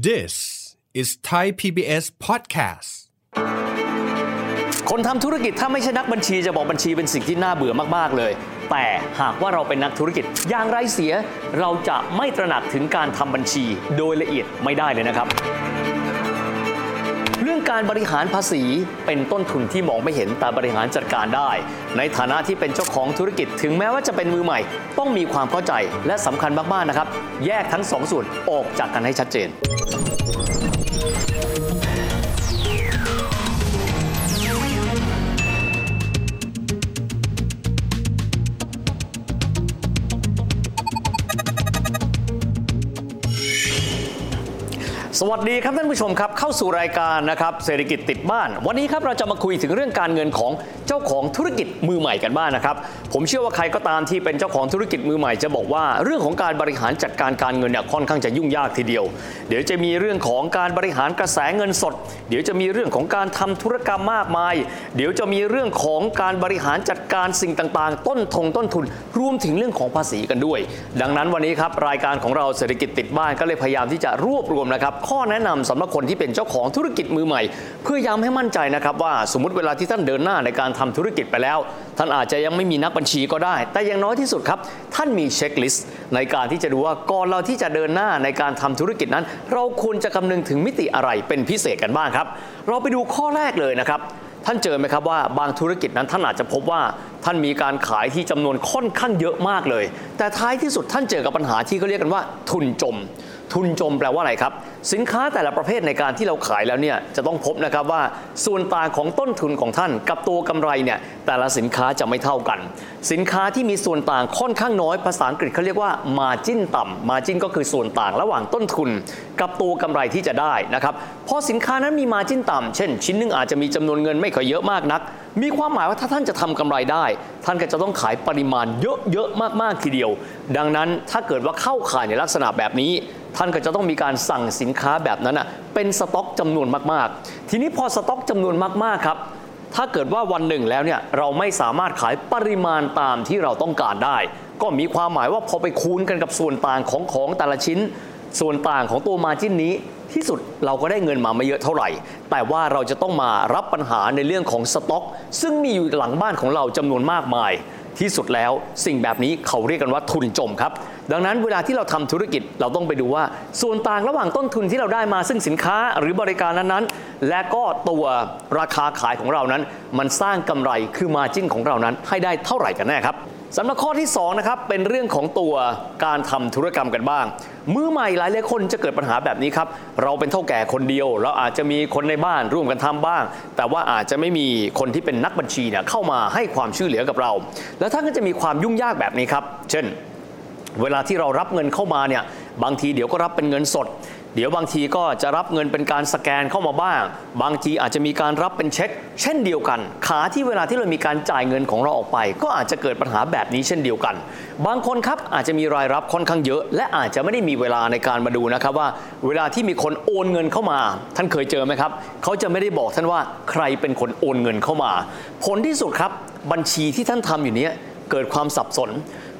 This is Thai PBS podcast. คนทำธุรกิจถ้าไม่ใช่นักบัญชีจะบอกบัญชีเป็นสิ่งที่น่าเบื่อมาก ๆ เลย แต่หากว่าเราเป็นนักธุรกิจอย่างไรเสีย เราจะไม่ตระหนักถึงการทำบัญชีโดยละเอียดไม่ได้เลยนะครับ เรื่องการบริหารภาษีเป็นต้นทุนที่มองไม่เห็นแต่บริหารจัดการได้ ในฐานะที่เป็นเจ้าของธุรกิจถึงแม้ว่าจะเป็นมือใหม่ ต้องมีความเข้าใจและสำคัญมากๆนะครับ แยกทั้งสองส่วนออกจากกันให้ชัดเจน สวัสดีครับท่านผู้ชมครับเข้าสู่รายการนะครับเศรษฐกิจติดบ้าน วันนี้ครับเราจะมาคุยถึงเรื่องการเงินของ จ้าของธุรกิจมือใหม่กันบ้างนะครับ ผมเชื่อว่าใครก็ตามที่เป็นเจ้าของธุรกิจมือใหม่จะบอกว่า เรื่องของการบริหารจัดการการเงินเนี่ยค่อนข้างจะยุ่งยากทีเดียว เดี๋ยวจะมีเรื่องของการบริหารกระแสเงินสด เดี๋ยวจะมีเรื่องของการทำธุรกรรมมากมาย เดี๋ยวจะมีเรื่องของการบริหารจัดการสิ่งต่างๆ ต้นทงต้นทุนรวมถึงเรื่องของภาษีกันด้วย ดังนั้นวันนี้ครับรายการของเราเศรษฐกิจติดบ้านก็เลยพยายามที่จะรวบรวมนะครับข้อแนะนำสำหรับคนที่เป็นเจ้าของธุรกิจมือใหม่ เพื่อย้ำให้มั่นใจนะครับว่าสมมติเวลาที่ท่านเดินหน้าในการททำธุรกิจไปแล้ว ท่านอาจจะยังไม่มีนักบัญชีก็ได้ แต่อย่างน้อยที่สุดครับ ท่านมีเช็คลิสต์ในการที่จะดูว่าก่อนเราที่จะเดินหน้าในการทำธุรกิจนั้น เราควรจะคำนึงถึงมิติอะไรเป็นพิเศษกันบ้างครับ เราไปดูข้อแรกเลยนะครับท่านเจอไหมครับว่าบางธุรกิจนั้นท่านอาจจะพบว่าท่านมีการขายที่จำนวนค่อนข้างเยอะมากเลย แต่ท้ายที่สุดท่านเจอกับปัญหาที่เขาเรียกกันว่า ทุนจม ทุนจมแปลว่าอะไรครับ สินค้าแต่ละประเภทในการที่เราขายแล้วเนี่ยจะต้องพบนะครับว่าส่วนต่างของต้นทุนของท่าน กับตัวกำไรเนี่ยแต่ละสินค้าจะไม่เท่ากัน สินค้าที่มีส่วนต่างค่อนข้างน้อย ภาษาอังกฤษเขาเรียกว่า margin ต่ำ margin ก็คือส่วนต่างระหว่างต้นทุน กับตัวกำไรที่จะได้นะครับพอสินค้านั้นมี margin ต่ำเช่น ชิ้นหนึงอาจจะมีจำนวนเงินไม่ค่อยเยอะมากนักมีความหมายว่าถ้าท่านจะทำกำไรได้ ท่านก็จะต้องขายปริมาณเยอะๆมากๆทีเดียว ดังนั้นถ้าเกิดว่าเข้าขายในลักษณะแบบนี้ ท่านก็จะต้องมีการสั่งสินค้าแบบนั้นอะเป็นสต็อกจำนวนมากๆ ทีนี้พอสต็อกจำนวนมากๆครับถ้าเกิดว่าวันหนึ่งแล้วเนี่ยเราไม่สามารถขายปริมาณตามที่เราต้องการได้ ก็มีความหมายว่าพอไปคูณกันกับส่วนต่างของของแต่ละชิ้น ส่วนต่างของตัวมาจิ้นนี้ที่สุดเราก็ได้เงินมาไม่เยอะเท่าไหร่ แต่ว่าเราจะต้องมารับปัญหาในเรื่องของสต็อก ซึ่งมีอยู่หลังบ้านของเราจำนวนมากมาย ที่สุดแล้วสิ่งแบบนี้เขาเรียกกันว่าทุนจมครับ ดังนั้นเวลาที่เราทำธุรกิจเราต้องไปดูว่าส่วนต่างระหว่างต้นทุนที่เราได้มาซึ่งสินค้าหรือบริการนั้นๆ และก็ตัวราคาขายของเรานั้น มันสร้างกำไรคือมาจิ้นของเรานั้นให้ได้เท่าไหร่กันแน่ครับ สำหรับข้อที่2นะครับเป็นเรื่องของตัวการทำธุรกรรมกันบ้าง มือใหม่หลายหลายคนจะเกิดปัญหาแบบนี้ครับ เราเป็นเท่าแก่คนเดียว เราอาจจะมีคนในบ้านร่วมกันทำบ้าง แต่ว่าอาจจะไม่มีคนที่เป็นนักบัญชีเนี่ยเข้ามาให้ความช่วยเหลือกับเรา แล้วท่านก็จะมีความยุ่งยากแบบนี้ครับ เช่น เวลาที่เรารับเงินเข้ามาเนี่ยบางทีเดี๋ยวก็รับเป็นเงินสด เดี๋ยวบางทีก็จะรับเงินเป็นการสแกนเข้ามาบ้าง บางทีอาจจะมีการรับเป็นเช็ค เช่นเดียวกัน ขาที่เวลาที่เรามีการจ่ายเงินของเราออกไป ก็อาจจะเกิดปัญหาแบบนี้เช่นเดียวกัน บางคนครับอาจจะมีรายรับค่อนข้างเยอะ และอาจจะไม่ได้มีเวลาในการมาดูนะครับว่า เวลาที่มีคนโอนเงินเข้ามา ท่านเคยเจอไหมครับเขาจะไม่ได้บอกท่านว่าใครเป็นคนโอนเงินเข้ามา ผลที่สุดครับบัญชีที่ท่านทำอยู่เนี้ยเกิดความสับสน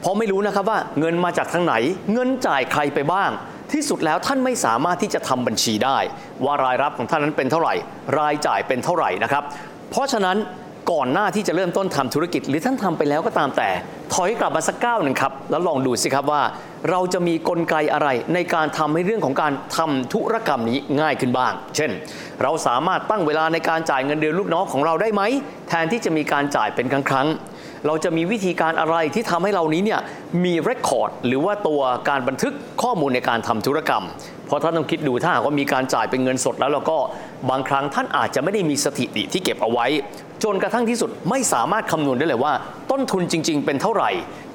เพราะไม่รู้นะครับว่าเงินมาจากทางไหน เงินจ่ายใครไปบ้าง ที่สุดแล้วท่านไม่สามารถที่จะทำบัญชีได้ ว่ารายรับของท่านนั้นเป็นเท่าไหร่ รายจ่ายเป็นเท่าไหร่นะครับ เพราะฉะนั้นก่อนหน้าที่จะเริ่มต้นทำธุรกิจ หรือท่านทำไปแล้วก็ตามแต่ ถอยกลับมาสักก้าวหนึ่งครับ แล้วลองดูสิครับว่า เราจะมีกลไกอะไรในการทำให้เรื่องของการทำธุรกรรมนี้ง่ายขึ้นบ้าง เช่น เราสามารถตั้งเวลาในการจ่ายเงินเดือนลูกน้องของเราได้ไหมแทนที่จะมีการจ่ายเป็นครั้งครั้งๆ เราจะมีวิธีการอะไรที่ทำให้เรานี้เนี่ยมีเรคคอร์ดหรือว่าตัวการบันทึกข้อมูลในการทำธุรกรรม เพราะท่านต้องคิดดูถ้าหากว่ามีการจ่ายเป็นเงินสดแล้วเราก็บางครั้งท่านอาจจะไม่ได้มีสถิติที่เก็บเอาไว้ จนกระทั่งที่สุดไม่สามารถคำนวณได้เลยว่า ต้นทุนจริง ๆ เป็นเท่าไหร่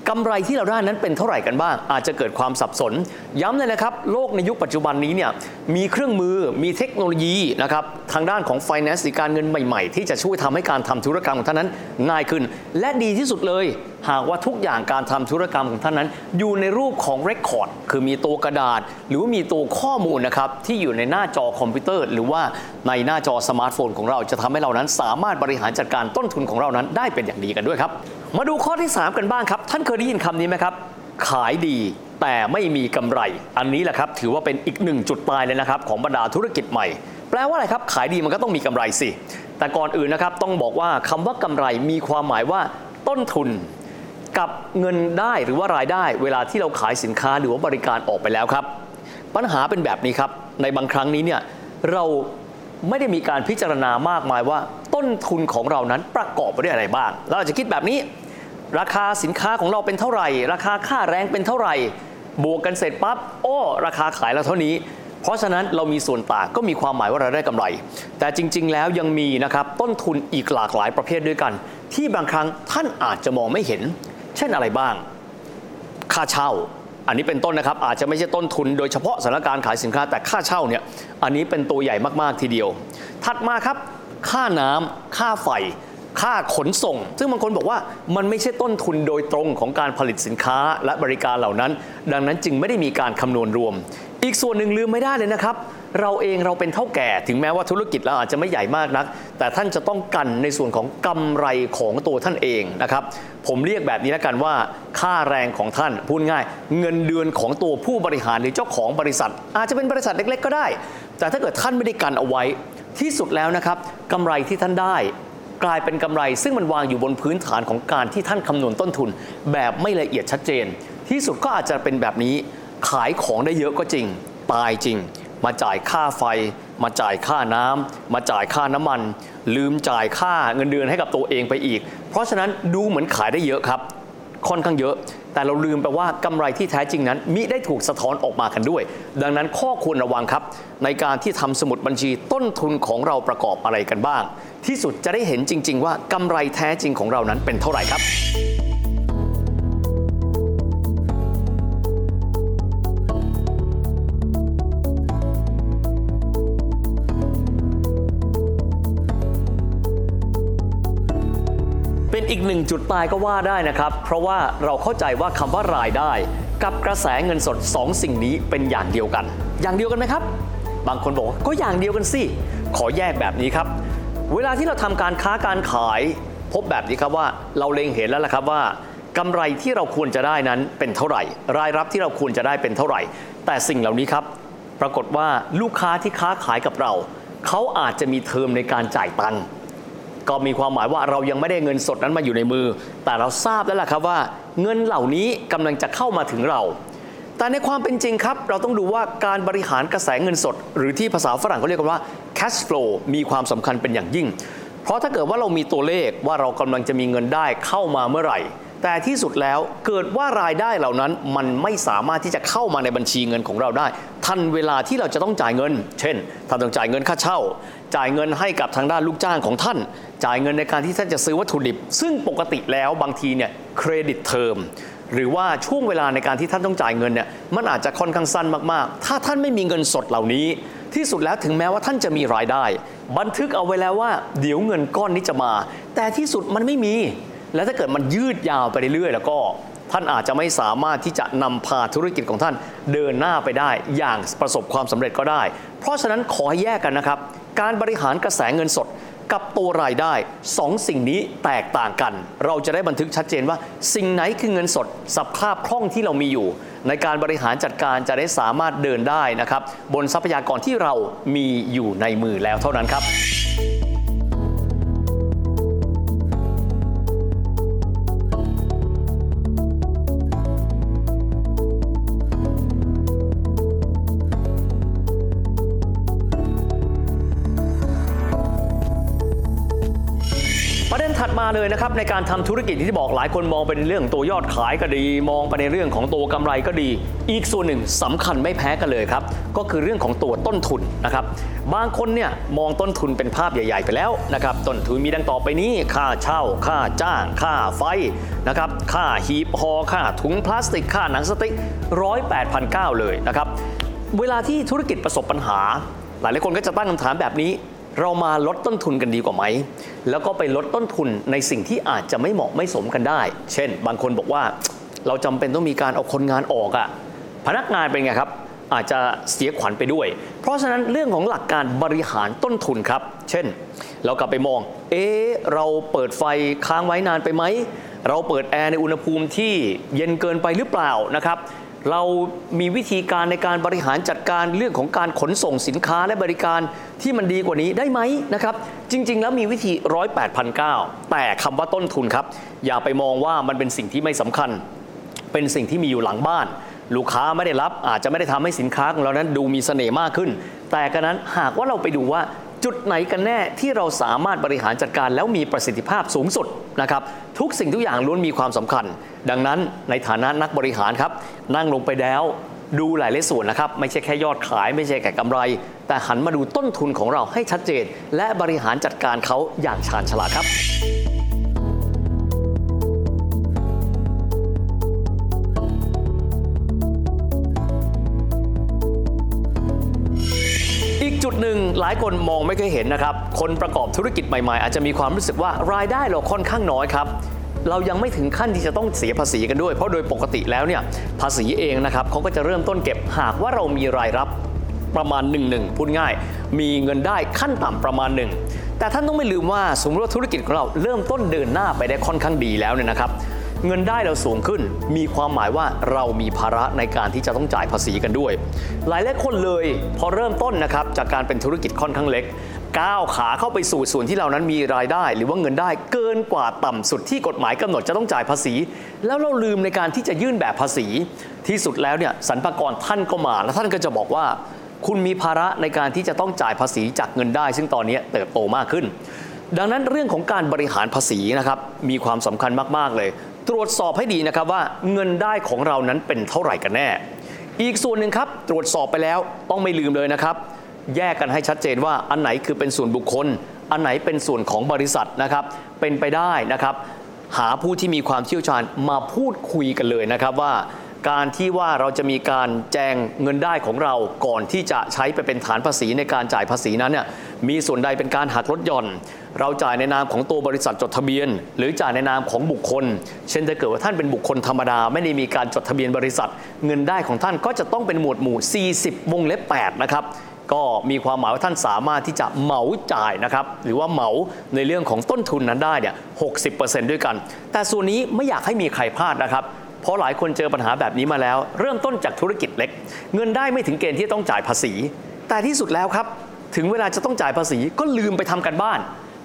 กำไรที่เราได้นั้นเป็นเท่าไหร่กันบ้าง อาจจะเกิดความสับสน ย้ำเลยนะครับ โลกในยุคปัจจุบันนี้เนี่ยมีเครื่องมือมีเทคโนโลยีนะครับทางด้านของ finance หรือการเงินใหม่ ๆ ที่จะช่วยทำให้การทำธุรกรรมของท่านนั้นง่ายขึ้น และดีที่สุดเลยหากว่าทุกอย่างการทำธุรกรรมของท่านนั้น อยู่ในรูปของ record คือมีตัวกระดาษ หรือว่ามีตัวข้อมูลนะครับที่อยู่ในหน้าจอคอมพิวเตอร์ หรือว่าในหน้าจอสมาร์ทโฟนของเราจะทำให้เรานั้น สามารถบริหารจัดการต้นทุนของเรานั้น ได้เป็นอย่างดีกันด้วยครับ มาดูข้อที่ 3 กันบ้างครับ ท่านเคยได้ยินคำนี้ไหมครับ ขายดีแต่ไม่มีกำไร อันนี้แหละครับถือว่าเป็นอีกหนึ่งจุดตายเลยนะครับของบรรดาธุรกิจใหม่ แปลว่าอะไรครับขายดีมันก็ต้องมีกำไรสิแต่ก่อนอื่นนะครับต้องบอกว่าคำว่ากำไรมีความหมายว่าต้นทุน กับเงินได้หรือว่ารายได้ เวลาที่เราขายสินค้าหรือว่าบริการออกไปแล้วครับ ปัญหาเป็นแบบนี้ครับ ในบางครั้งนี้เนี่ยเราไม่ได้มีการพิจารณามากมายว่าต้นทุนของเรานั้นประกอบไปด้วยอะไรบ้างเราอาจจะคิดแบบนี้ ราคาสินค้าของเราเป็นเท่าไหร่ ราคาค่าแรงเป็นเท่าไหร่ บวกกันเสร็จปั๊บโอ้ ราคาขายเราเท่านี้ เพราะฉะนั้นเรามีส่วนต่างก็มีความหมายว่าเราได้กำไร แต่จริง ๆ แล้วยังมีนะครับต้นทุนอีกหลากหลายประเภทด้วยกัน ที่บางครั้งท่านอาจจะมองไม่เห็น เช่นอะไรบ้าง ค่าเช่า อันนี้เป็นต้นนะครับ อาจจะไม่ใช่ต้นทุนโดยเฉพาะสถานการณ์ขายสินค้าแต่ค่าเช่าเนี่ยอันนี้เป็นตัวใหญ่มากๆทีเดียว ถัดมาครับค่าน้ำค่าไฟค่าขนส่ง ซึ่งบางคนบอกว่ามันไม่ใช่ต้นทุนโดยตรงของการผลิตสินค้าและบริการเหล่านั้น ดังนั้นจึงไม่ได้มีการคำนวณรวม อีกส่วนหนึ่งลืมไม่ได้เลยนะครับ เราเองเราเป็นเท่าแก่ถึงแม้ว่าธุรกิจเราอาจจะไม่ใหญ่มากนัก แต่ท่านจะต้องกันในส่วนของกำไรของตัวท่านเองนะครับ ผมเรียกแบบนี้แล้วกันว่า ค่าแรงของท่านพูดง่าย เงินเดือนของตัวผู้บริหารหรือเจ้าของบริษัท อาจจะเป็นบริษัทเล็ก ๆ ก็ได้ แต่ถ้าเกิดท่านไม่ได้กันเอาไว้ที่สุดแล้วนะครับกำไรที่ท่านได้กลายเป็นกำไรซึ่งมันวางอยู่บนพื้นฐานของการที่ท่านคำนวณต้นทุน แบบไม่ละเอียดชัดเจน ที่สุดก็อาจจะเป็นแบบนี้ขายของได้เยอะก็จริง ตายจริง มาจ่ายค่าไฟ มาจ่ายค่าน้ำมาจ่ายค่าน้ำมัน ลืมจ่ายค่าเงินเดือนให้กับตัวเองไปอีก เพราะฉะนั้นดูเหมือนขายได้เยอะครับ ค่อนข้างเยอะ แต่เราลืมไปว่ากำไรที่แท้จริงนั้นมิได้ถูกสะท้อนออกมากันด้วย ดังนั้นข้อควรระวังครับ ในการที่ทำสมุดบัญชีต้นทุนของเราประกอบอะไรกันบ้าง ที่สุดจะได้เห็นจริง ๆ ว่ากำไรแท้จริงของเรานั้นเป็นเท่าไหร่ครับ หนึ่งจุดตายก็ว่าได้นะครับ เพราะว่าเราเข้าใจว่าคำว่ารายได้ กับกระแสเงินสดสองสิ่งนี้เป็นอย่างเดียวกัน อย่างเดียวกันไหมครับ บางคนบอกก็อย่างเดียวกันสิ ขอแยกแบบนี้ครับ เวลาที่เราทำการค้าการขาย พบแบบนี้ครับว่าเราเล็งเห็นแล้วละครับว่ากำไรที่เราควรจะได้นั้นเป็นเท่าไหร่ รายรับที่เราควรจะได้เป็นเท่าไหร่ แต่สิ่งเหล่านี้ครับ ปรากฏว่าลูกค้าที่ค้าขายกับเรา เขาอาจจะมีเทอมในการจ่ายตังค์ ก็มีความหมายว่าเรายังไม่ได้เงินสดนั้นมาอยู่ในมือ แต่เราทราบแล้วล่ะครับว่าเงินเหล่านี้กำลังจะเข้ามาถึงเรา แต่ในความเป็นจริงครับ เราต้องดูว่าการบริหารกระแสเงินสด หรือที่ภาษาฝรั่งเขาเรียกกันว่า cash flow มีความสำคัญเป็นอย่างยิ่ง เพราะถ้าเกิดว่าเรามีตัวเลขว่าเรากำลังจะมีเงินได้เข้ามาเมื่อไหร่ แต่ที่สุดแล้วเกิดว่ารายได้เหล่านั้นมันไม่สามารถที่จะเข้ามาในบัญชีเงินของเราได้ ทันเวลาที่เราจะต้องจ่ายเงิน เช่นท่านต้องจ่ายเงินค่าเช่า จ่ายเงินให้กับทางด้านลูกจ้างของท่าน จ่ายเงินในการที่ท่านจะซื้อวัตถุดิบ ซึ่งปกติแล้วบางทีเนี่ยเครดิตเทอมหรือว่าช่วงเวลาในการที่ท่านต้องจ่ายเงินเนี่ยมันอาจจะค่อนข้างสั้นมากๆ ถ้าท่านไม่มีเงินสดเหล่านี้ ที่สุดแล้วถึงแม้ว่าท่านจะมีรายได้ บันทึกเอาไว้แล้วว่า เดี๋ยวเงินก้อนนี้จะมา แต่ที่สุดมันไม่มี แล้วถ้าเกิดมันยืดยาวไปเรื่อยๆ แล้วก็ท่านอาจจะไม่สามารถที่จะนำพาธุรกิจของท่านเดินหน้าไปได้ อย่างประสบความสำเร็จก็ได้ เพราะฉะนั้นขอให้แยกกันนะครับ การบริหารกระแสเงินสดกับตัวรายได้สองสิ่งนี้แตกต่างกัน เราจะได้บันทึกชัดเจนว่า สิ่งไหนคือเงินสดสภาพคล่องที่เรามีอยู่ ในการบริหารจัดการจะได้สามารถเดินได้นะครับ บนทรัพยากรที่เรามีอยู่ในมือแล้วเท่านั้นครับ ครับในการทำธุรกิจที่บอกหลายคนมองเป็นเรื่องตัวยอดขายก็ดี มองไปในเรื่องของตัวกำไรก็ดี อีกส่วนหนึ่งสำคัญไม่แพ้กันเลยครับ ก็คือเรื่องของตัวต้นทุนนะครับบางคนเนี่ยมองต้นทุนเป็นภาพใหญ่ ๆ ไปแล้วนะครับต้นทุนมีดังต่อไปนี้ ค่าเช่า ค่าจ้าง ค่าไฟนะครับค่าหีบห่อค่าถุงพลาสติกค่าหนังสติ๊กร้อยแปดพันเก้าเลยนะครับเวลาที่ธุรกิจประสบปัญหา หลายหลายคนก็จะตั้งคำถามแบบนี้ เรามาลดต้นทุนกันดีกว่าไหม แล้วก็ไปลดต้นทุนในสิ่งที่อาจจะไม่เหมาะไม่สมกันได้ เช่น บางคนบอกว่า เราจำเป็นต้องมีการเอาคนงานออกอะพนักงานเป็นไงครับ อาจจะเสียขวัญไปด้วย เพราะฉะนั้นเรื่องของหลักการบริหารต้นทุนครับ เช่น เรากลับไปมอง เอ๊เราเปิดไฟค้างไว้นานไปไหม เราเปิดแอร์ในอุณหภูมิที่เย็นเกินไปหรือเปล่านะครับ เรามีวิธีการในการบริหารจัดการเรื่องของการขนส่งสินค้าและบริการที่มันดีกว่านี้ได้ไหมนะครับ จริง ๆ แล้วมีวิธีร้อยแปดพันเก้าแต่คำว่าต้นทุนครับ อย่าไปมองว่ามันเป็นสิ่งที่ไม่สำคัญ เป็นสิ่งที่มีอยู่หลังบ้าน ลูกค้าไม่ได้รับอาจจะไม่ได้ทำให้สินค้าของเรานั้นดูมีเสน่ห์มากขึ้น แต่กระนั้นหากว่าเราไปดูว่า จุดไหนกันแน่ที่เราสามารถบริหารจัดการแล้วมีประสิทธิภาพสูงสุดนะครับทุกสิ่งทุกอย่างล้วนมีความสำคัญ ดังนั้นในฐานะนักบริหารครับ นั่งลงไปแล้วดูหลายเลส่วนนะครับ ไม่ใช่แค่ยอดขาย ไม่ใช่แค่กำไร แต่หันมาดูต้นทุนของเราให้ชัดเจน และบริหารจัดการเขาอย่างชาญฉลาดครับ หลายคนมองไม่เคยเห็นนะครับ คนประกอบธุรกิจใหม่ๆ อาจจะมีความรู้สึกว่ารายได้เราค่อนข้างน้อยครับเรายังไม่ถึงขั้นที่จะต้องเสียภาษีกันด้วย เพราะโดยปกติแล้วเนี่ยภาษีเองนะครับเขาก็จะเริ่มต้นเก็บหากว่าเรามีรายรับประมาณหนึ่งหนึ่งพูดง่าย มีเงินได้ขั้นต่ำประมาณหนึ่งแต่ท่านต้องไม่ลืมว่าสมมติว่าธุรกิจของเราเริ่มต้นเดินหน้าไปได้ค่อนข้างดีแล้วเนี่ยนะครับ เงินได้เราสูงขึ้น มีความหมายว่าเรามีภาระในการที่จะต้องจ่ายภาษีกันด้วย หลายหลายคนเลย พอเริ่มต้นนะครับจากการเป็นธุรกิจค่อนข้างเล็กก้าวขาเข้าไปสู่ส่วนที่เรานั้นมีรายได้ หรือว่าเงินได้เกินกว่าต่ำสุดที่กฎหมายกำหนดจะต้องจ่ายภาษี แล้วเราลืมในการที่จะยื่นแบบภาษี ที่สุดแล้วเนี่ยสรรพากรท่านก็มา แล้วท่านก็จะบอกว่า คุณมีภาระในการที่จะต้องจ่ายภาษีจากเงินได้ ซึ่งตอนนี้เติบโตมากขึ้น ดังนั้นเรื่องของการบริหารภาษีนะครับมีความสำคัญมาก ๆ เลย ตรวจสอบให้ดีนะครับว่าเงินได้ของเรานั้นเป็นเท่าไหร่กันแน่ อีกส่วนหนึ่งครับตรวจสอบไปแล้วต้องไม่ลืมเลยนะครับ แยกกันให้ชัดเจนว่าอันไหนคือเป็นส่วนบุคคล อันไหนเป็นส่วนของบริษัทนะครับ เป็นไปได้นะครับ หาผู้ที่มีความเชี่ยวชาญมาพูดคุยกันเลยนะครับว่าการที่ว่าเราจะมีการแจงเงินได้ของเราก่อนที่จะใช้ไปเป็นฐานภาษีในการจ่ายภาษีนั้นเนี่ย มีส่วนใดเป็นการหักลดหย่อน เราจ่ายในนามของตัวบริษัทจดทะเบียน หรือจ่ายในนามของบุคคล เช่นถ้าเกิดว่าท่านเป็นบุคคลธรรมดา ไม่ได้มีการจดทะเบียนบริษัท เงินได้ของท่านก็จะต้องเป็นหมวดหมู่ 40 วงเล็บ 8 นะครับก็มีความหมายว่าท่านสามารถที่จะเหมาจ่ายนะครับ หรือว่าเหมาในเรื่องของต้นทุนนั้นได้เนี่ย60%ด้วยกัน แต่ส่วนนี้ไม่อยากให้มีใครพลาดนะครับ เพราะหลายคนเจอปัญหาแบบนี้มาแล้ว เริ่มต้นจากธุรกิจเล็ก เงินได้ไม่ถึงเกณฑ์ที่ต้องจ่ายภาษี แต่ที่สุดแล้วครับ ถึงเวลาจะต้องจ่ายภาษีก็ลืมไปทำกันบ้าน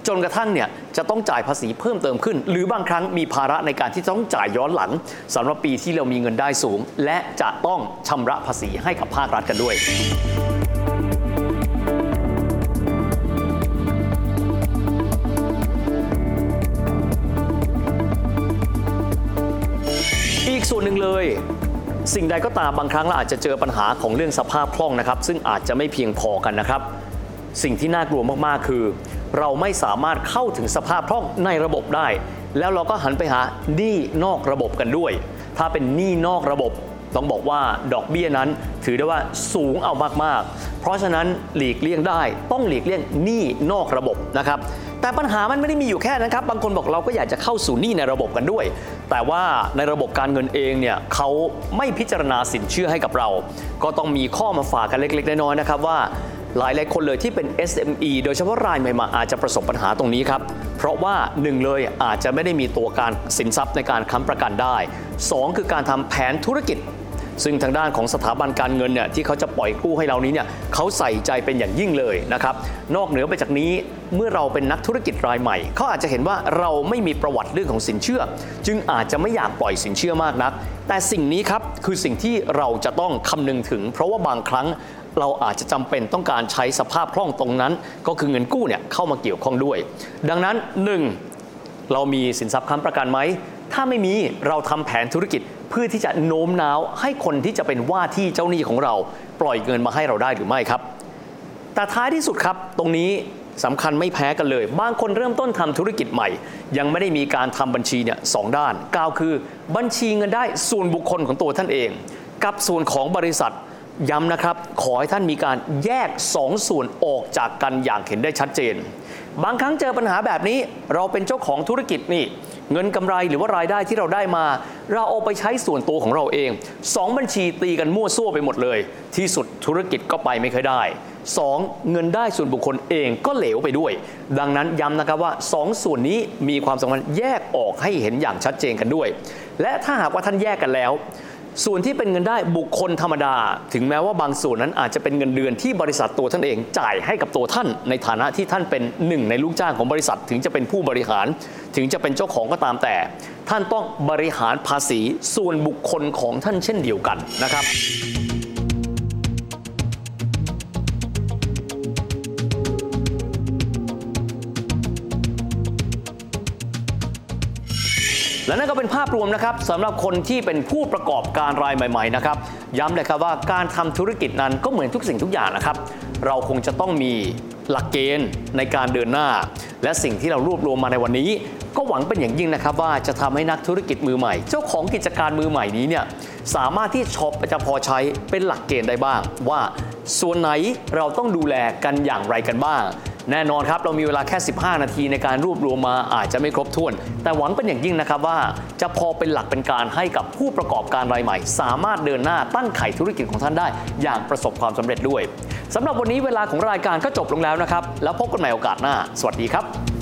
จนกระทั่งเนี่ยจะต้องจ่ายภาษีเพิ่มเติมขึ้น หรือบางครั้งมีภาระในการที่ต้องจ่ายย้อนหลังสำหรับปีที่เรามีเงินได้สูง และจะต้องชำระภาษีให้กับภาครัฐกันด้วยอีกส่วนหนึ่งเลย สิ่งใดก็ตามบางครั้งเราอาจจะเจอปัญหาของเรื่องสภาพคล่องนะครับ ซึ่งอาจจะไม่เพียงพอกันนะครับ สิ่งที่น่ากลัวมากๆ คือ เราไม่สามารถเข้าถึงสภาพคล่องในระบบได้ แล้วเราก็หันไปหาหนี้นอกระบบกันด้วย ถ้าเป็นหนี้นอกระบบ ต้องบอกว่าดอกเบี้ยนั้น ถือได้ว่าสูงเอามากๆ เพราะฉะนั้นหลีกเลี่ยงได้ ต้องหลีกเลี่ยงหนี้นอกระบบนะครับแต่ปัญหามันไม่ได้มีอยู่แค่นั้นครับ บางคนบอกเราก็อยากจะเข้าสู่หนี้ในระบบกันด้วย แต่ว่าในระบบการเงินเองเนี่ยเขาไม่พิจารณาสินเชื่อให้กับเรา ก็ต้องมีข้อมาฝากกันเล็ก ๆ น้อยๆนะครับว่า หลายหลายคนเลยที่เป็น SME โดยเฉพาะรายใหม่ๆอาจจะประสบปัญหาตรงนี้ครับ เพราะว่าหนึ่งเลยอาจจะไม่ได้มีตัวการสินทรัพย์ในการค้ำประกันได้สองคือการทำแผนธุรกิจ ซึ่งทางด้านของสถาบันการเงินเนี่ยที่เขาจะปล่อยกู้ให้เรานี้เนี่ยเขาใส่ใจเป็นอย่างยิ่งเลยนะครับ นอกเหนือไปจากนี้เมื่อเราเป็นนักธุรกิจรายใหม่ เขาอาจจะเห็นว่าเราไม่มีประวัติเรื่องของสินเชื่อ จึงอาจจะไม่อยากปล่อยสินเชื่อมากนัก แต่สิ่งนี้ครับคือสิ่งที่เราจะต้องคำนึงถึง เพราะว่าบางครั้ง เราอาจจะจำเป็นต้องการใช้สภาพคล่องตรงนั้น ก็คือเงินกู้เนี่ยเข้ามาเกี่ยวข้องด้วย ดังนั้น 1. เรามีสินทรัพย์ค้ำประกันไหม ถ้าไม่มีเราทำแผนธุรกิจเพื่อที่จะโน้มน้าวให้คนที่จะเป็นว่าที่เจ้าหนี้ของเราปล่อยเงินมาให้เราได้หรือไม่ครับ แต่ท้ายที่สุดครับตรงนี้สำคัญไม่แพ้กันเลย บางคนเริ่มต้นทำธุรกิจใหม่ ยังไม่ได้มีการทำบัญชีเนี่ยสองด้านกล่าวคือบัญชีเงินได้ส่วนบุคคลของตัวท่านเอง กับส่วนของบริษัท ย้ำนะครับ ขอให้ท่านมีการแยกสองส่วนออกจากกันอย่างเห็นได้ชัดเจน บางครั้งเจอปัญหาแบบนี้ เราเป็นเจ้าของธุรกิจนี่ เงินกำไรหรือว่ารายได้ที่เราได้มา เราเอาไปใช้ส่วนตัวของเราเองสองบัญชีตีกันมั่วซั่วไปหมดเลย ที่สุดธุรกิจก็ไปไม่เคยได้ 2. เงินได้ส่วนบุคคลเองก็เหลวไปด้วย ดังนั้นย้ำนะครับว่า 2ส่วนนี้มีความสำคัญแยกออกให้เห็นอย่างชัดเจนกันด้วย และถ้าหากว่าท่านแยกกันแล้ว ส่วนที่เป็นเงินได้บุคคลธรรมดา ถึงแม้ว่าบางส่วนนั้นอาจจะเป็นเงินเดือนที่บริษัทตัวท่านเองจ่ายให้กับตัวท่าน ในฐานะที่ท่านเป็นหนึ่งในลูกจ้างของบริษัท ถึงจะเป็นผู้บริหาร ถึงจะเป็นเจ้าของก็ตามแต่ ท่านต้องบริหารภาษีส่วนบุคคลของท่านเช่นเดียวกันนะครับ และนั่นก็เป็นภาพรวมนะครับสำหรับคนที่เป็นผู้ประกอบการรายใหม่ๆนะครับย้ำเลยครับว่าการทำธุรกิจนั้นก็เหมือนทุกสิ่งทุกอย่างนะครับ เราคงจะต้องมีหลักเกณฑ์ในการเดินหน้า และสิ่งที่เรารวบรวมมาในวันนี้ ก็หวังเป็นอย่างยิ่งนะครับว่าจะทำให้นักธุรกิจมือใหม่ เจ้าของกิจการมือใหม่นี้เนี่ยสามารถที่ชอบจะพอใช้เป็นหลักเกณฑ์ได้บ้าง ว่าส่วนไหนเราต้องดูแลกันอย่างไรกันบ้าง แน่นอนครับ เรามีเวลาแค่ 15 นาทีในการรวบรวมมาอาจจะไม่ครบถ้วน แต่หวังเป็นอย่างยิ่งนะครับว่า จะพอเป็นหลักเป็นการให้กับผู้ประกอบการรายใหม่ สามารถเดินหน้าตั้งไข่ธุรกิจของท่านได้ อย่างประสบความสำเร็จด้วยสำหรับวันนี้เวลาของรายการก็จบลงแล้วนะครับ แล้วพบกันใหม่โอกาสหน้า สวัสดีครับ